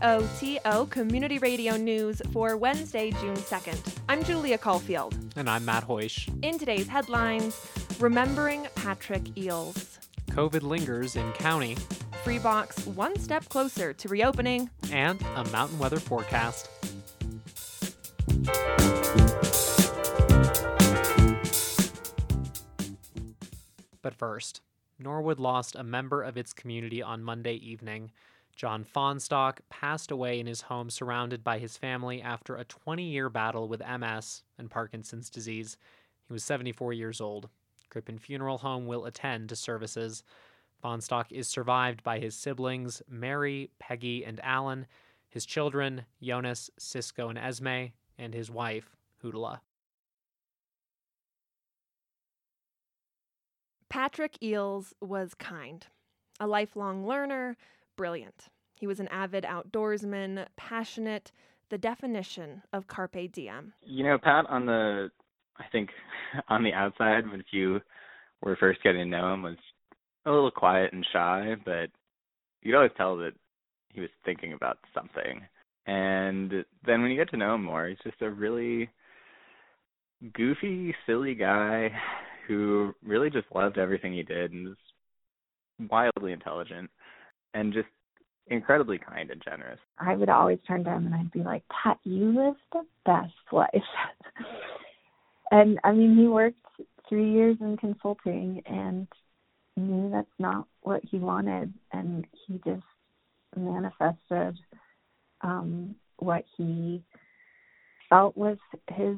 KOTO Community Radio News for Wednesday, June 2nd. I'm Julia Caulfield. And I'm Matt Hoish. In today's headlines, remembering Patrick Eales. COVID lingers in county. Freebox one step closer to reopening. And a mountain weather forecast. But first, Norwood lost a member of its community on Monday evening. John Fonstock passed away in his home surrounded by his family after a 20 year battle with MS and Parkinson's disease. He was 74 years old. Crippen Funeral Home will attend to services. Fonstock is survived by his siblings, Mary, Peggy, and Alan, his children, Jonas, Cisco, and Esme, and his wife, Hudala. Patrick Eales was kind, a lifelong learner, brilliant. He was an avid outdoorsman, passionate, the definition of carpe diem. You know, Pat, on the, I think, on the outside, when you were first getting to know him, was a little quiet and shy, but you'd always tell that he was thinking about something. And then when you get to know him more, he's just a really goofy, silly guy who really just loved everything he did and was wildly intelligent and just incredibly kind and generous. I would always turn to him and I'd be like, Pat, you live the best life. and I mean, he worked three years in consulting and knew that's not what he wanted. And he just manifested um, what he felt was his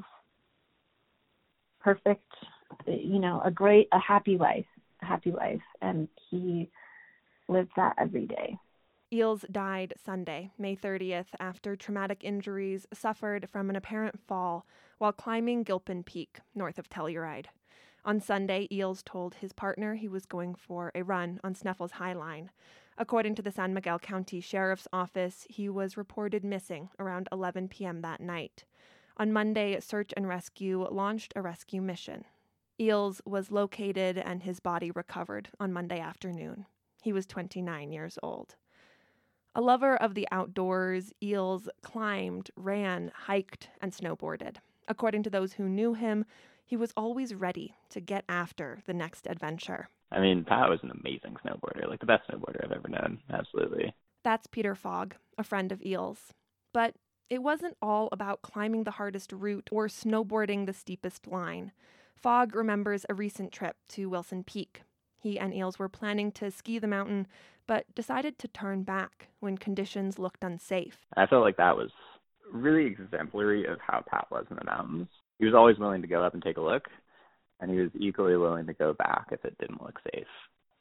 perfect you know, a great, a happy life, a happy life. And he lived that every day. Eales died Sunday, May 30th, after traumatic injuries suffered from an apparent fall while climbing Gilpin Peak, north of Telluride. On Sunday, Eales told his partner he was going for a run on Sneffels High Line. According to the San Miguel County Sheriff's Office, he was reported missing around 11 p.m. that night. On Monday, search and rescue launched a rescue mission. Eales was located and his body recovered on Monday afternoon. He was 29 years old. A lover of the outdoors, Eales climbed, ran, hiked, and snowboarded. According to those who knew him, he was always ready to get after the next adventure. I mean, Pat was an amazing snowboarder, like the best snowboarder I've ever known. Absolutely. That's Peter Fogg, a friend of Eales'. But it wasn't all about climbing the hardest route or snowboarding the steepest line. Fogg remembers a recent trip to Wilson Peak. He and Eales were planning to ski the mountain, but decided to turn back when conditions looked unsafe. I felt like that was really exemplary of how Pat was in the mountains. He was always willing to go up and take a look, and he was equally willing to go back if it didn't look safe.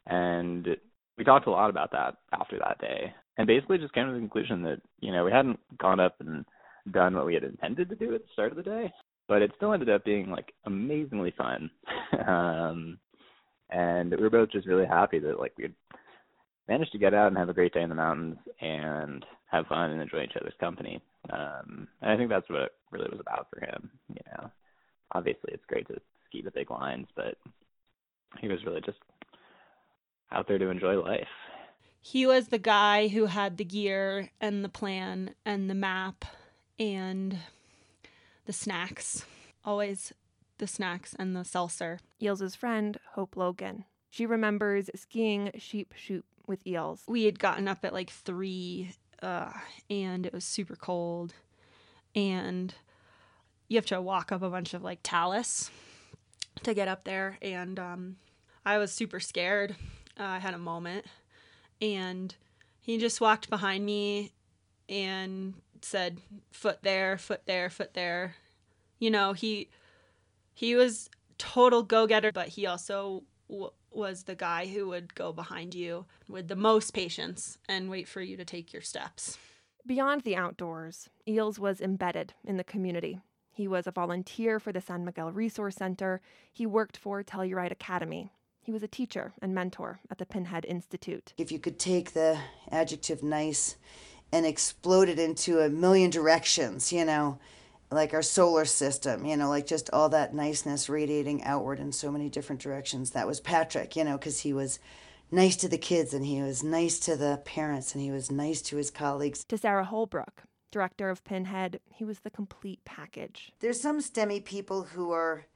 And we talked a lot about that after that day, and basically just came to the conclusion that you know we hadn't gone up and done what we had intended to do at the start of the day, but it still ended up being like amazingly fun. um, and we were both just really happy that like we managed to get out and have a great day in the mountains and have fun and enjoy each other's company. Um, and I think that's what it really was about for him. You know, obviously it's great to ski the big lines, but he was really just out there to enjoy life. He was the guy who had the gear and the plan and the map and the snacks. Always the snacks and the seltzer. Eales' friend, Hope Logan. She remembers skiing sheep shoot with Eales. We had gotten up at like three, uh, and it was super cold. And you have to walk up a bunch of like talus to get up there. And um, I was super scared. Uh, I had a moment. And he just walked behind me and said foot there, foot there, foot there. You know, he he was total go-getter, but he also w- was the guy who would go behind you with the most patience and wait for you to take your steps. Beyond the outdoors, Eales was embedded in the community. He was a volunteer for the San Miguel Resource Center. He worked for Telluride Academy. He was a teacher and mentor at the Pinhead Institute. If you could take the adjective nice and explode it into a million directions, you know, like our solar system, you know, like just all that niceness radiating outward in so many different directions. That was Patrick, you know, because he was nice to the kids and he was nice to the parents and he was nice to his colleagues. To Sarah Holbrook, director of Pinhead, he was the complete package. There's some STEMmy people who are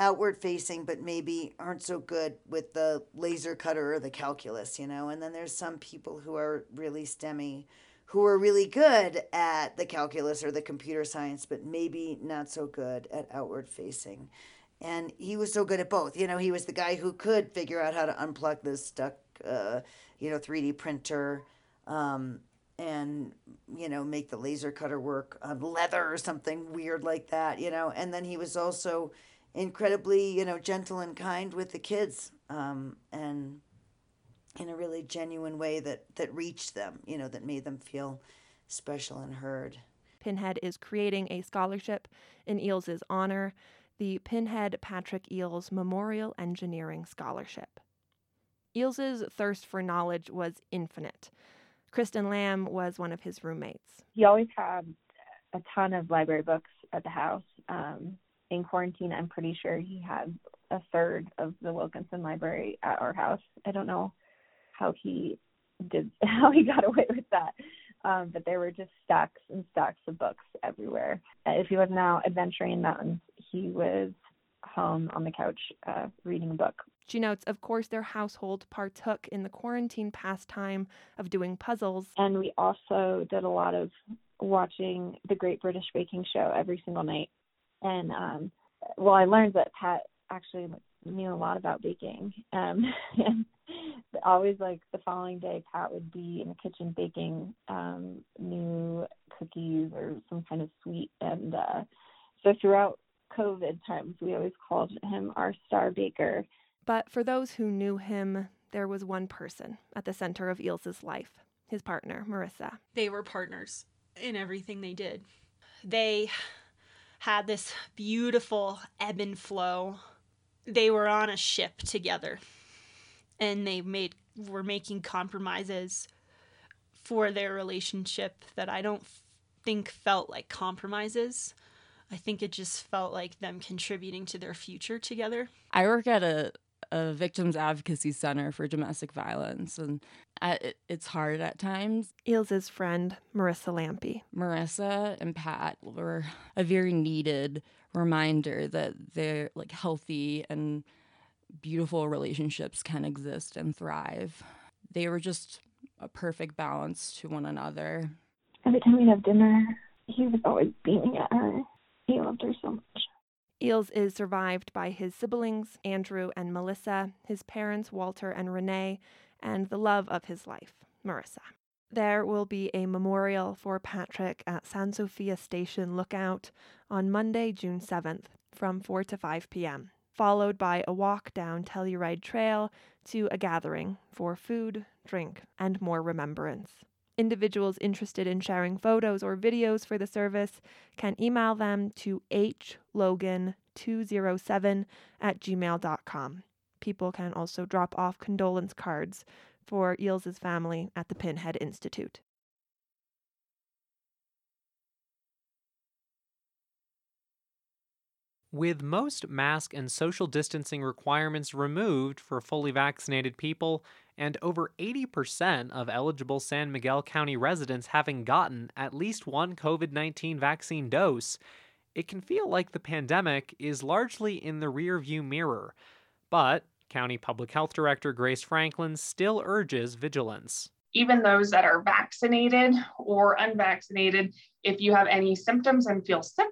outward facing but maybe aren't so good with the laser cutter or the calculus, you know, and then there's some people who are really STEMmy who are really good at the calculus or the computer science but maybe not so good at outward facing and he was so good at both. You know, he was the guy who could figure out how to unplug this stuck, uh, you know, 3D printer, um, and you know, make the laser cutter work on leather or something weird like that. You know, and then he was also incredibly, you know, gentle and kind with the kids, um, and in a really genuine way that that reached them. You know, that made them feel special and heard. Pinhead is creating a scholarship in Eales's honor the Pinhead Patrick Eales Memorial Engineering Scholarship. Eales's thirst for knowledge was infinite. Kristen Lamb was one of his roommates. He always had a ton of library books at the house. Um, in quarantine, I'm pretty sure he had a third of the Wilkinson Library at our house. I don't know how he did how he got away with that um, but there were just stacks and stacks of books everywhere. If he was now adventuring in mountains, he was home on the couch uh, reading a book. She notes, of course, their household partook in the quarantine pastime of doing puzzles. And we also did a lot of watching the Great British Baking Show every single night. And um, well, I learned that Pat actually knew a lot about baking. Um, and always like the following day pat would be in the kitchen baking um new cookies or some kind of sweet. And uh so throughout covid times we always called him our star baker. But for those who knew him there was one person at the center of Eales's life his partner marissa. They were partners in everything they did. They had this beautiful ebb and flow. They were on a ship together and they made were making compromises for their relationship that I don't think felt like compromises. I think it just felt like them contributing to their future together. I work at a, a victims advocacy center for domestic violence, and it's hard at times. Eales's friend, Marissa Lampe. Marissa and Pat were a very needed reminder that they're like healthy and beautiful relationships can exist and thrive. They were just a perfect balance to one another. Every time we'd have dinner, he was always beaming at her. He loved her so much. Eales is survived by his siblings, Andrew and Melissa, his parents, Walter and Renee, and the love of his life, Marissa. There will be a memorial for Patrick at San Sophia Station Lookout on Monday, June 7th from 4 to 5 p.m followed by a walk down Telluride Trail to a gathering for food, drink, and more remembrance. Individuals interested in sharing photos or videos for the service can email them to hlogan207 at gmail.com. People can also drop off condolence cards for Eales's family at the Pinhead Institute. With most mask and social distancing requirements removed for fully vaccinated people, and over 80% of eligible San Miguel County residents having gotten at least one COVID 19 vaccine dose, it can feel like the pandemic is largely in the rearview mirror. But County Public Health Director Grace Franklin still urges vigilance. Even those that are vaccinated or unvaccinated, if you have any symptoms and feel sick,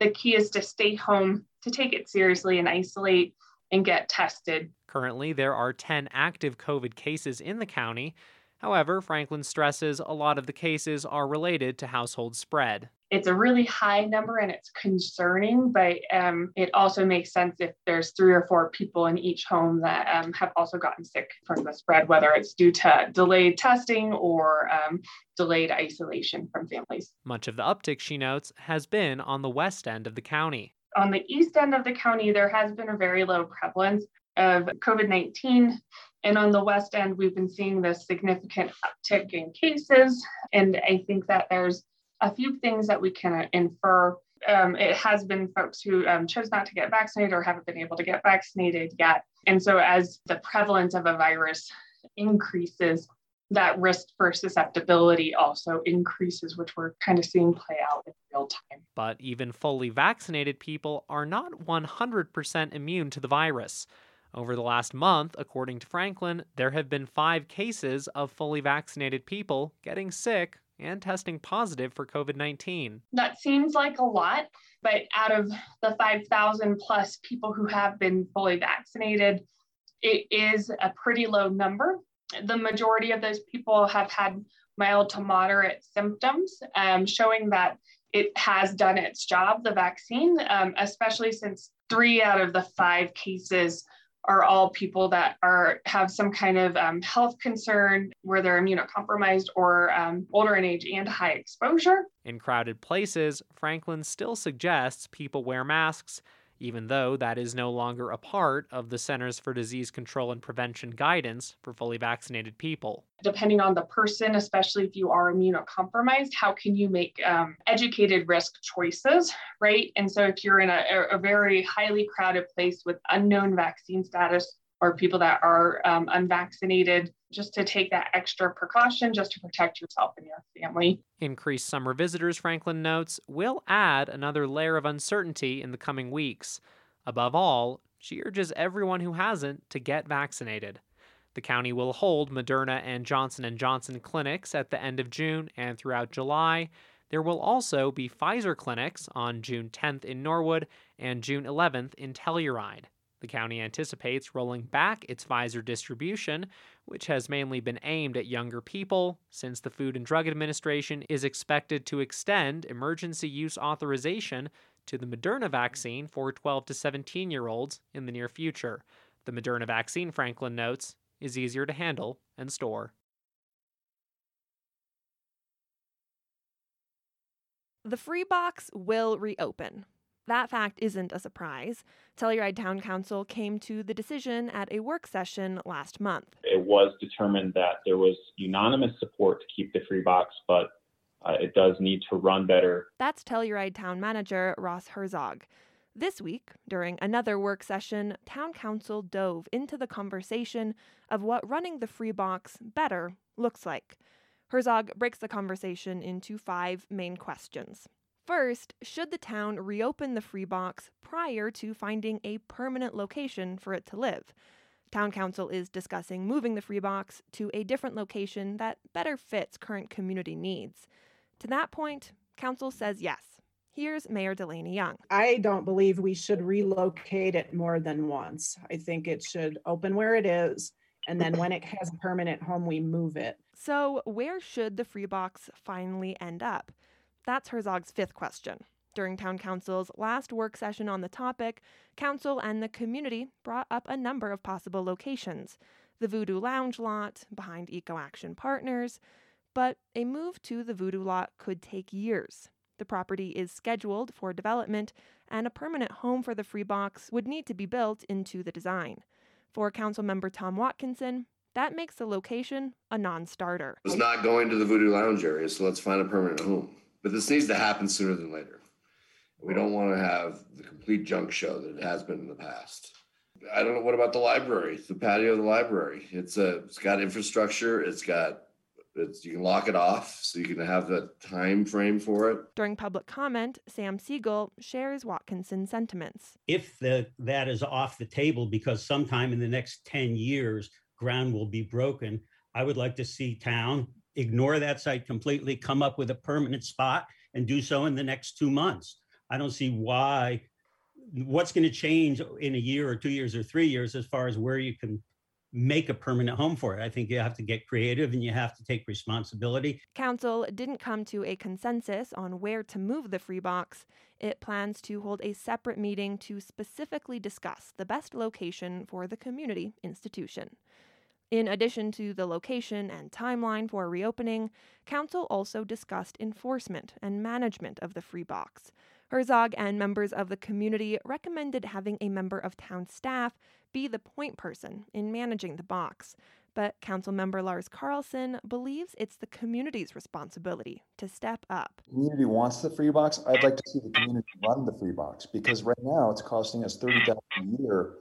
the key is to stay home, to take it seriously and isolate and get tested. Currently, there are 10 active COVID cases in the county. However, Franklin stresses a lot of the cases are related to household spread it's a really high number and it's concerning, but um, it also makes sense if there's three or four people in each home that um, have also gotten sick from the spread, whether it's due to delayed testing or um, delayed isolation from families. Much of the uptick, she notes, has been on the west end of the county. On the east end of the county, there has been a very low prevalence of COVID 19. And on the west end, we've been seeing this significant uptick in cases. And I think that there's a few things that we can infer. Um, it has been folks who um, chose not to get vaccinated or haven't been able to get vaccinated yet. And so, as the prevalence of a virus increases, that risk for susceptibility also increases, which we're kind of seeing play out in real time. But even fully vaccinated people are not 100% immune to the virus. Over the last month, according to Franklin, there have been five cases of fully vaccinated people getting sick and testing positive for COVID 19. That seems like a lot, but out of the 5,000 plus people who have been fully vaccinated, it is a pretty low number. The majority of those people have had mild to moderate symptoms, um, showing that it has done its job, the vaccine, um, especially since three out of the five cases are all people that are have some kind of um, health concern where they're immunocompromised or um, older in age and high exposure. In crowded places, Franklin still suggests people wear masks even though that is no longer a part of the Centers for Disease Control and Prevention guidance for fully vaccinated people. Depending on the person, especially if you are immunocompromised, how can you make um, educated risk choices, right? And so if you're in a, a very highly crowded place with unknown vaccine status, or people that are um, unvaccinated, just to take that extra precaution just to protect yourself and your family. Increased summer visitors, Franklin notes, will add another layer of uncertainty in the coming weeks. Above all, she urges everyone who hasn't to get vaccinated. The county will hold Moderna and Johnson & Johnson clinics at the end of June and throughout July. There will also be Pfizer clinics on June 10th in Norwood and June 11th in Telluride. The county anticipates rolling back its Pfizer distribution, which has mainly been aimed at younger people, since the Food and Drug Administration is expected to extend emergency use authorization to the Moderna vaccine for 12 to 17 year olds in the near future. The Moderna vaccine, Franklin notes, is easier to handle and store. The free box will reopen. That fact isn't a surprise. Telluride Town Council came to the decision at a work session last month. It was determined that there was unanimous support to keep the free box, but uh, it does need to run better. That's Telluride Town Manager Ross Herzog. This week, during another work session, Town Council dove into the conversation of what running the free box better looks like. Herzog breaks the conversation into five main questions. First, should the town reopen the free box prior to finding a permanent location for it to live? Town Council is discussing moving the free box to a different location that better fits current community needs. To that point, Council says yes. Here's Mayor Delaney Young. I don't believe we should relocate it more than once. I think it should open where it is, and then when it has a permanent home, we move it. So, where should the free box finally end up? That's Herzog's fifth question. During Town Council's last work session on the topic, Council and the community brought up a number of possible locations the Voodoo Lounge lot, behind Eco Action Partners, but a move to the Voodoo lot could take years. The property is scheduled for development, and a permanent home for the free box would need to be built into the design. For Councilmember Tom Watkinson, that makes the location a non starter. It's not going to the Voodoo Lounge area, so let's find a permanent home. But this needs to happen sooner than later. We don't want to have the complete junk show that it has been in the past. I don't know what about the library, the patio of the library. It's a it's got infrastructure, it's got it's you can lock it off so you can have the time frame for it. During public comment, Sam Siegel shares Watkinson's sentiments. If the that is off the table because sometime in the next 10 years ground will be broken, I would like to see town ignore that site completely, come up with a permanent spot and do so in the next two months. I don't see why, what's going to change in a year or two years or three years as far as where you can make a permanent home for it. I think you have to get creative and you have to take responsibility. Council didn't come to a consensus on where to move the free box. It plans to hold a separate meeting to specifically discuss the best location for the community institution. In addition to the location and timeline for reopening, Council also discussed enforcement and management of the free box. Herzog and members of the community recommended having a member of town staff be the point person in managing the box. But Councilmember Lars Carlson believes it's the community's responsibility to step up. The community wants the free box. I'd like to see the community run the free box because right now it's costing us thirty thousand a year.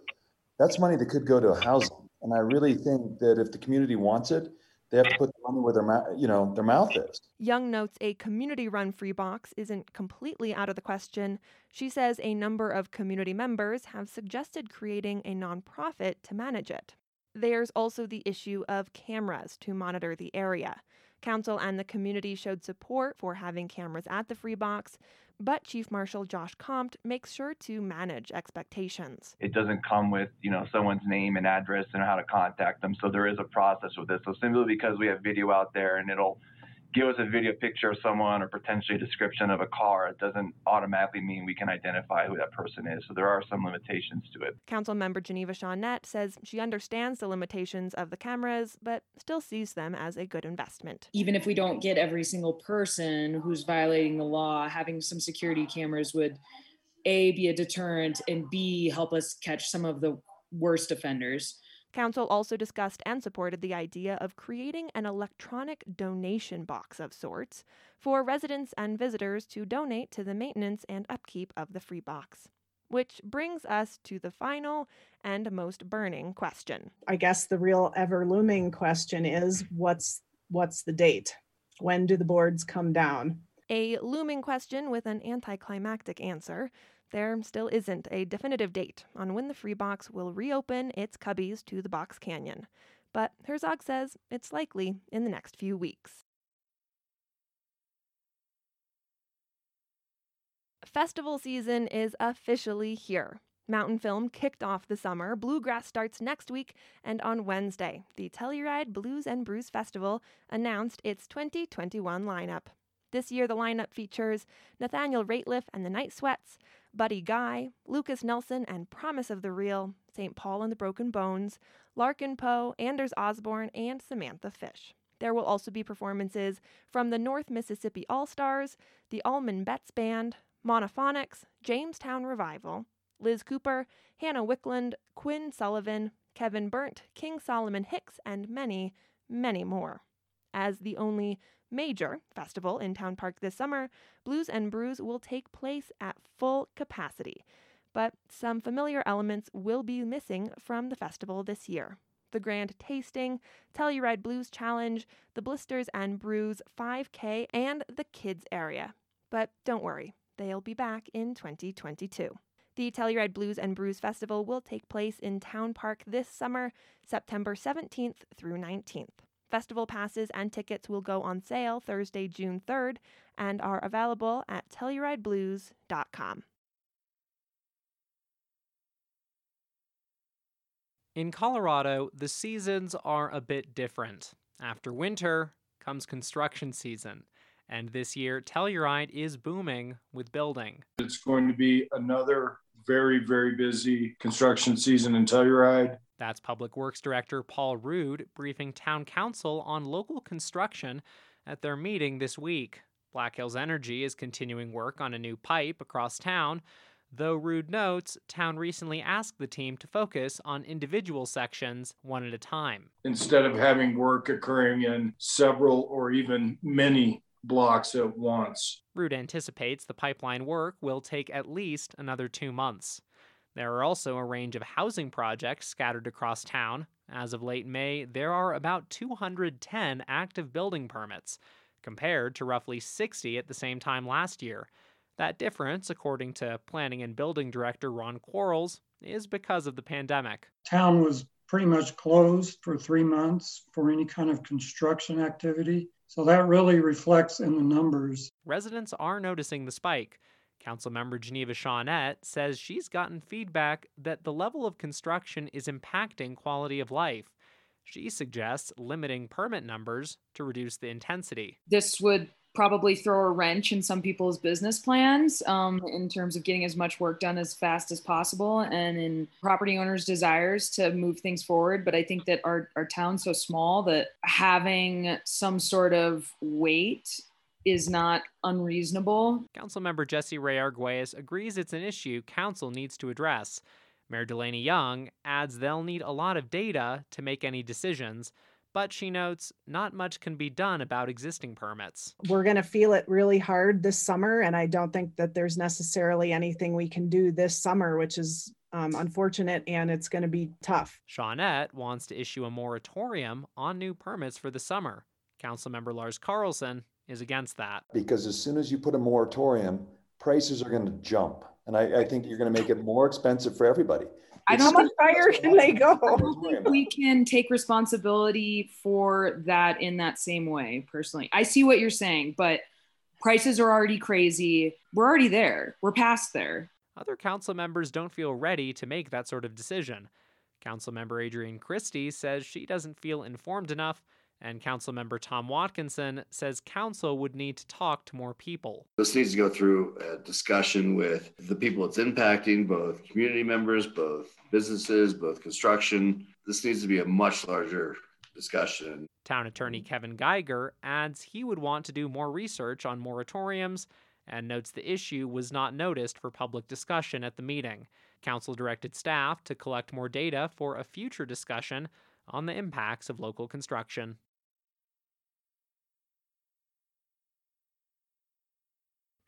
That's money that could go to housing And I really think that if the community wants it, they have to put the money where their mouth, you know, their mouth is. Young notes a community run free box isn't completely out of the question. She says a number of community members have suggested creating a nonprofit to manage it. There's also the issue of cameras to monitor the area. Council and the community showed support for having cameras at the free box, but Chief Marshal Josh Comte makes sure to manage expectations. It doesn't come with, you know, someone's name and address and how to contact them. So there is a process with this. So simply because we have video out there and it'll give us a video picture of someone or potentially a description of a car, it doesn't automatically mean we can identify who that person is. So there are some limitations to it. Council member Geneva Shaunette says she understands the limitations of the cameras, but still sees them as a good investment. Even if we don't get every single person who's violating the law, having some security cameras would A, be a deterrent, and B, help us catch some of the worst offenders. Council also discussed and supported the idea of creating an electronic donation box of sorts for residents and visitors to donate to the maintenance and upkeep of the free box. Which brings us to the final and most burning question. I guess the real ever looming question is what's what's the date? When do the boards come down? A looming question with an anticlimactic answer. There still isn't a definitive date on when the free box will reopen its cubbies to the Box Canyon, but Herzog says it's likely in the next few weeks. Festival season is officially here. Mountain Film kicked off the summer, Bluegrass starts next week, and on Wednesday, the Telluride Blues and Brews Festival announced its 2021 lineup. This year, the lineup features Nathaniel Rateliff and the Night Sweats, Buddy Guy, Lucas Nelson and Promise of the Real, St. Paul and the Broken Bones, Larkin Poe, Anders Osborne, and Samantha Fish. There will also be performances from the North Mississippi All Stars, the Allman Betts Band, Monophonics, Jamestown Revival, Liz Cooper, Hannah Wicklund, Quinn Sullivan, Kevin Burt, King Solomon Hicks, and many, many more. As the only major festival in Town Park this summer, Blues and Brews will take place at full capacity. But some familiar elements will be missing from the festival this year. The Grand Tasting, Telluride Blues Challenge, the Blisters and Brews 5K, and the Kids Area. But don't worry, they'll be back in 2022. The Telluride Blues and Brews Festival will take place in Town Park this summer, September 17th through 19th. Festival passes and tickets will go on sale Thursday, June 3rd, and are available at TellurideBlues.com. In Colorado, the seasons are a bit different. After winter comes construction season, and this year Telluride is booming with building. It's going to be another very, very busy construction season in Telluride. That's Public Works Director Paul Ruud briefing Town Council on local construction at their meeting this week. Black Hills Energy is continuing work on a new pipe across town, though Ruud notes town recently asked the team to focus on individual sections one at a time. Instead of having work occurring in several or even many blocks at once. Ruud anticipates the pipeline work will take at least another two months. There are also a range of housing projects scattered across town. As of late May, there are about 210 active building permits, compared to roughly 60 at the same time last year. That difference, according to Planning and Building Director Ron Quarles, is because of the pandemic. Town was pretty much closed for three months for any kind of construction activity. So that really reflects in the numbers. Residents are noticing the spike. Councilmember Geneva Shaunette says she's gotten feedback that the level of construction is impacting quality of life. She suggests limiting permit numbers to reduce the intensity. This would probably throw a wrench in some people's business plans um, in terms of getting as much work done as fast as possible and in property owners' desires to move things forward. But I think that our, our town's so small that having some sort of weight is not unreasonable. Councilmember Jesse Ray Arguelles agrees it's an issue council needs to address. Mayor Delaney Young adds they'll need a lot of data to make any decisions, but she notes not much can be done about existing permits. We're going to feel it really hard this summer, and I don't think that there's necessarily anything we can do this summer, which is um, unfortunate and it's going to be tough. Shaunette wants to issue a moratorium on new permits for the summer. Councilmember Lars Carlson is against that. Because as soon as you put a moratorium, prices are going to jump. And I, I think you're going to make it more expensive for everybody. I don't know. How much higher can they go? I don't think we can take responsibility for that in that same way, personally. I see what you're saying, but prices are already crazy. We're already there. We're past there. Other council members don't feel ready to make that sort of decision. Council member Adrienne Christie says she doesn't feel informed enough, and Councilmember Tom Watkinson says council would need to talk to more people. This needs to go through a discussion with the people it's impacting, both community members, both businesses, both construction. This needs to be a much larger discussion. Town attorney Kevin Geiger adds he would want to do more research on moratoriums and notes the issue was not noticed for public discussion at the meeting. Council directed staff to collect more data for a future discussion on the impacts of local construction.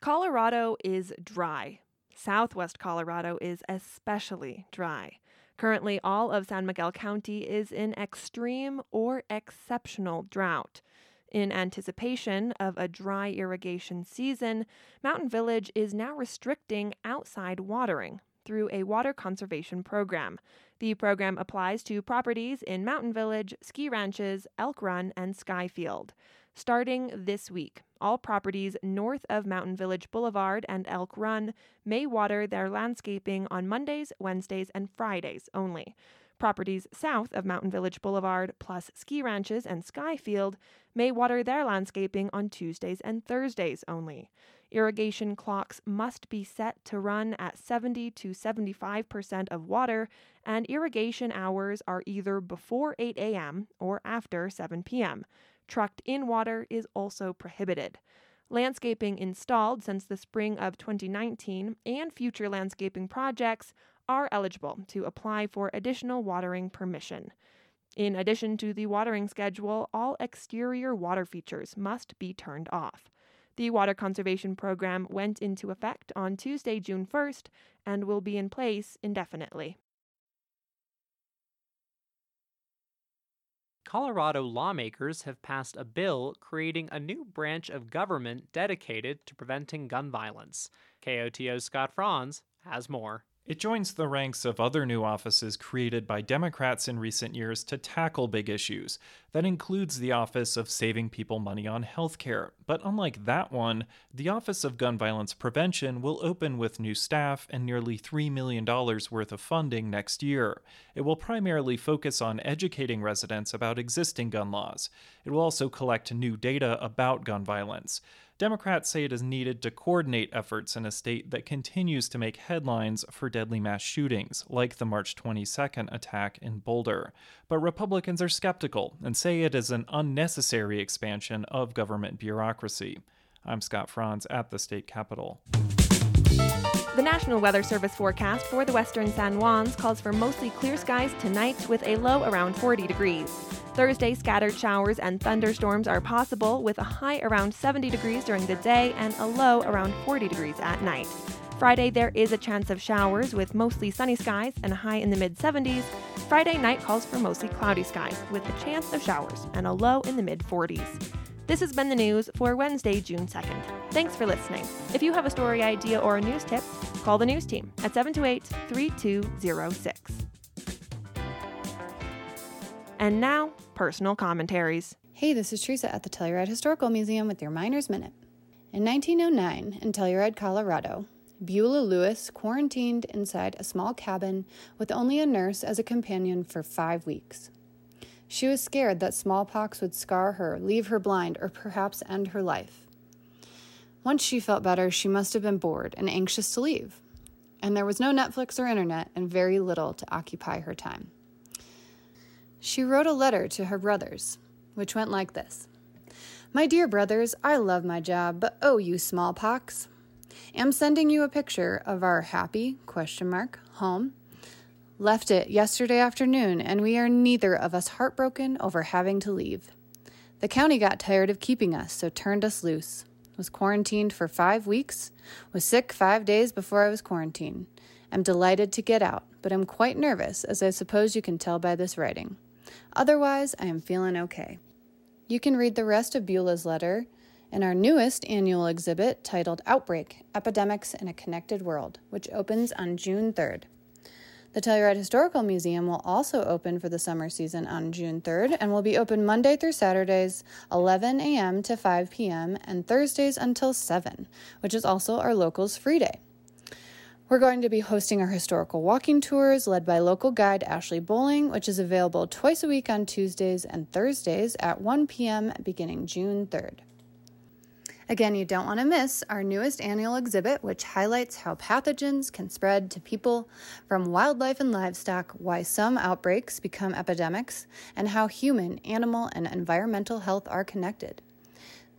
Colorado is dry. Southwest Colorado is especially dry. Currently, all of San Miguel County is in extreme or exceptional drought. In anticipation of a dry irrigation season, Mountain Village is now restricting outside watering through a water conservation program. The program applies to properties in Mountain Village, ski ranches, Elk Run, and Skyfield. Starting this week, all properties north of Mountain Village Boulevard and Elk Run may water their landscaping on Mondays, Wednesdays, and Fridays only. Properties south of Mountain Village Boulevard, plus ski ranches and Skyfield, may water their landscaping on Tuesdays and Thursdays only. Irrigation clocks must be set to run at 70 to 75% of water, and irrigation hours are either before 8 a.m. or after 7 p.m. Trucked in water is also prohibited. Landscaping installed since the spring of 2019 and future landscaping projects are eligible to apply for additional watering permission. In addition to the watering schedule, all exterior water features must be turned off. The Water Conservation Program went into effect on Tuesday, June 1st, and will be in place indefinitely. Colorado lawmakers have passed a bill creating a new branch of government dedicated to preventing gun violence. KOTO's Scott Franz has more. It joins the ranks of other new offices created by Democrats in recent years to tackle big issues. That includes the Office of Saving People Money on Healthcare. But unlike that one, the Office of Gun Violence Prevention will open with new staff and nearly $3 million worth of funding next year. It will primarily focus on educating residents about existing gun laws. It will also collect new data about gun violence. Democrats say it is needed to coordinate efforts in a state that continues to make headlines for deadly mass shootings, like the March 22nd attack in Boulder. But Republicans are skeptical and say it is an unnecessary expansion of government bureaucracy. I'm Scott Franz at the state capitol. The National Weather Service forecast for the western San Juans calls for mostly clear skies tonight with a low around 40 degrees. Thursday, scattered showers and thunderstorms are possible with a high around 70 degrees during the day and a low around 40 degrees at night. Friday, there is a chance of showers with mostly sunny skies and a high in the mid 70s. Friday night calls for mostly cloudy skies with a chance of showers and a low in the mid 40s. This has been the news for Wednesday, June 2nd. Thanks for listening. If you have a story idea or a news tip, call the news team at 728 3206. And now, personal commentaries. Hey, this is Teresa at the Telluride Historical Museum with your Miner's Minute. In 1909, in Telluride, Colorado, Beulah Lewis quarantined inside a small cabin with only a nurse as a companion for five weeks. She was scared that smallpox would scar her, leave her blind, or perhaps end her life. Once she felt better, she must have been bored and anxious to leave. And there was no Netflix or internet and very little to occupy her time. She wrote a letter to her brothers, which went like this My dear brothers, I love my job, but oh, you smallpox. Am sending you a picture of our happy question mark home. Left it yesterday afternoon, and we are neither of us heartbroken over having to leave. The county got tired of keeping us, so turned us loose. Was quarantined for five weeks. Was sick five days before I was quarantined. Am delighted to get out. but I'm quite nervous, as I suppose you can tell by this writing. Otherwise, I am feeling okay. You can read the rest of Beulah's letter in our newest annual exhibit titled Outbreak Epidemics in a Connected World, which opens on June 3rd. The Telluride Historical Museum will also open for the summer season on June 3rd and will be open Monday through Saturdays, 11 a.m. to 5 p.m., and Thursdays until 7, which is also our locals' free day. We're going to be hosting our historical walking tours led by local guide Ashley Bowling, which is available twice a week on Tuesdays and Thursdays at 1 p.m. beginning June 3rd. Again, you don't want to miss our newest annual exhibit, which highlights how pathogens can spread to people from wildlife and livestock, why some outbreaks become epidemics, and how human, animal, and environmental health are connected.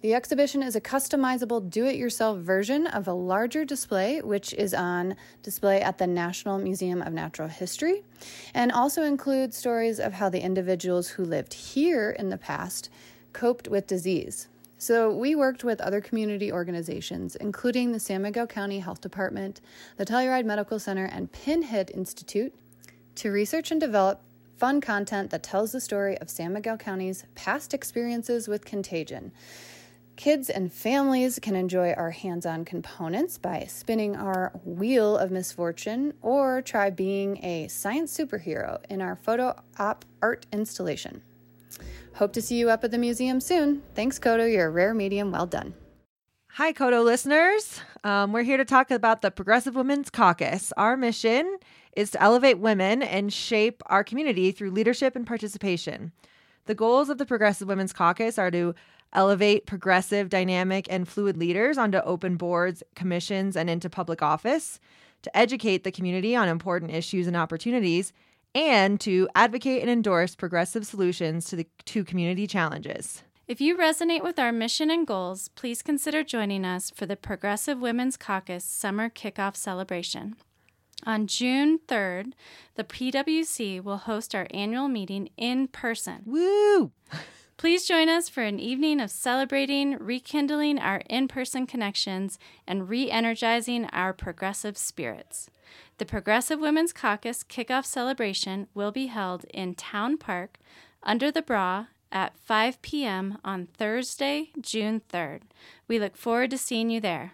The exhibition is a customizable do it yourself version of a larger display, which is on display at the National Museum of Natural History, and also includes stories of how the individuals who lived here in the past coped with disease. So, we worked with other community organizations, including the San Miguel County Health Department, the Telluride Medical Center, and Pinhead Institute, to research and develop fun content that tells the story of San Miguel County's past experiences with contagion. Kids and families can enjoy our hands on components by spinning our Wheel of Misfortune or try being a science superhero in our photo op art installation. Hope to see you up at the museum soon. Thanks, Koto. You're a rare medium. Well done. Hi, Koto listeners. Um, we're here to talk about the Progressive Women's Caucus. Our mission is to elevate women and shape our community through leadership and participation. The goals of the Progressive Women's Caucus are to elevate progressive, dynamic, and fluid leaders onto open boards, commissions, and into public office, to educate the community on important issues and opportunities, and to advocate and endorse progressive solutions to the to community challenges. If you resonate with our mission and goals, please consider joining us for the Progressive Women's Caucus Summer Kickoff Celebration. On June 3rd, the PWC will host our annual meeting in person. Woo! Please join us for an evening of celebrating, rekindling our in person connections, and re energizing our progressive spirits. The Progressive Women's Caucus kickoff celebration will be held in Town Park under the bra at 5 p.m. on Thursday, June 3rd. We look forward to seeing you there.